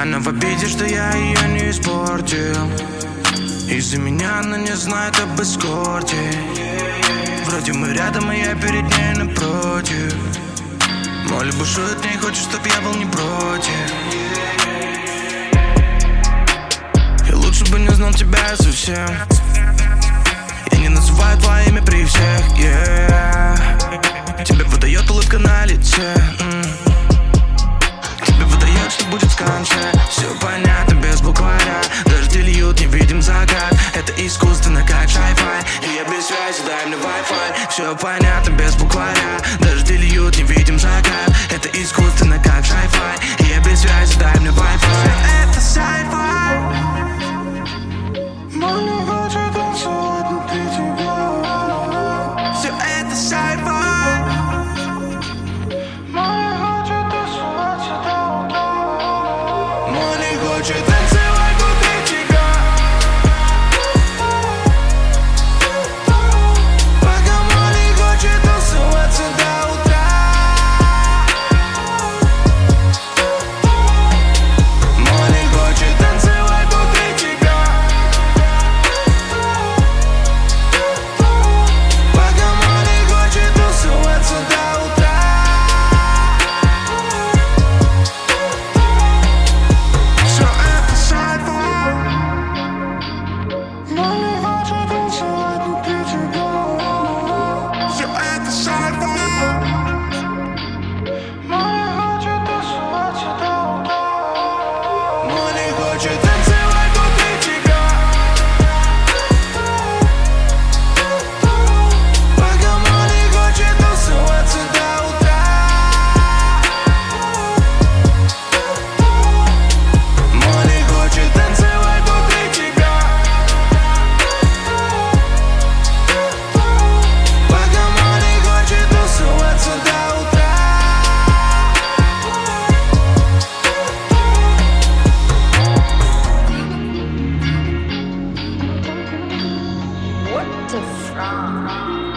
Она в обиде, что я ее не испортил. Из-за меня она не знает об эскорте. Вроде мы рядом, и я перед ней напротив. Молли бушует, не хочет, чтоб я был не против. И лучше бы не знал тебя совсем. Я не называю твое имя при всех, yeah. Тебе выдает улыбка на лице м. Что будет в конце Все понятно без букваря Дожди льют, не видим закат Это искусственно, как шай-фай. И я без связи, дай мне Wi-Fi Все понятно без букваря Дожди льют, не видим закат Это искусственно, future Мне хочет to frog.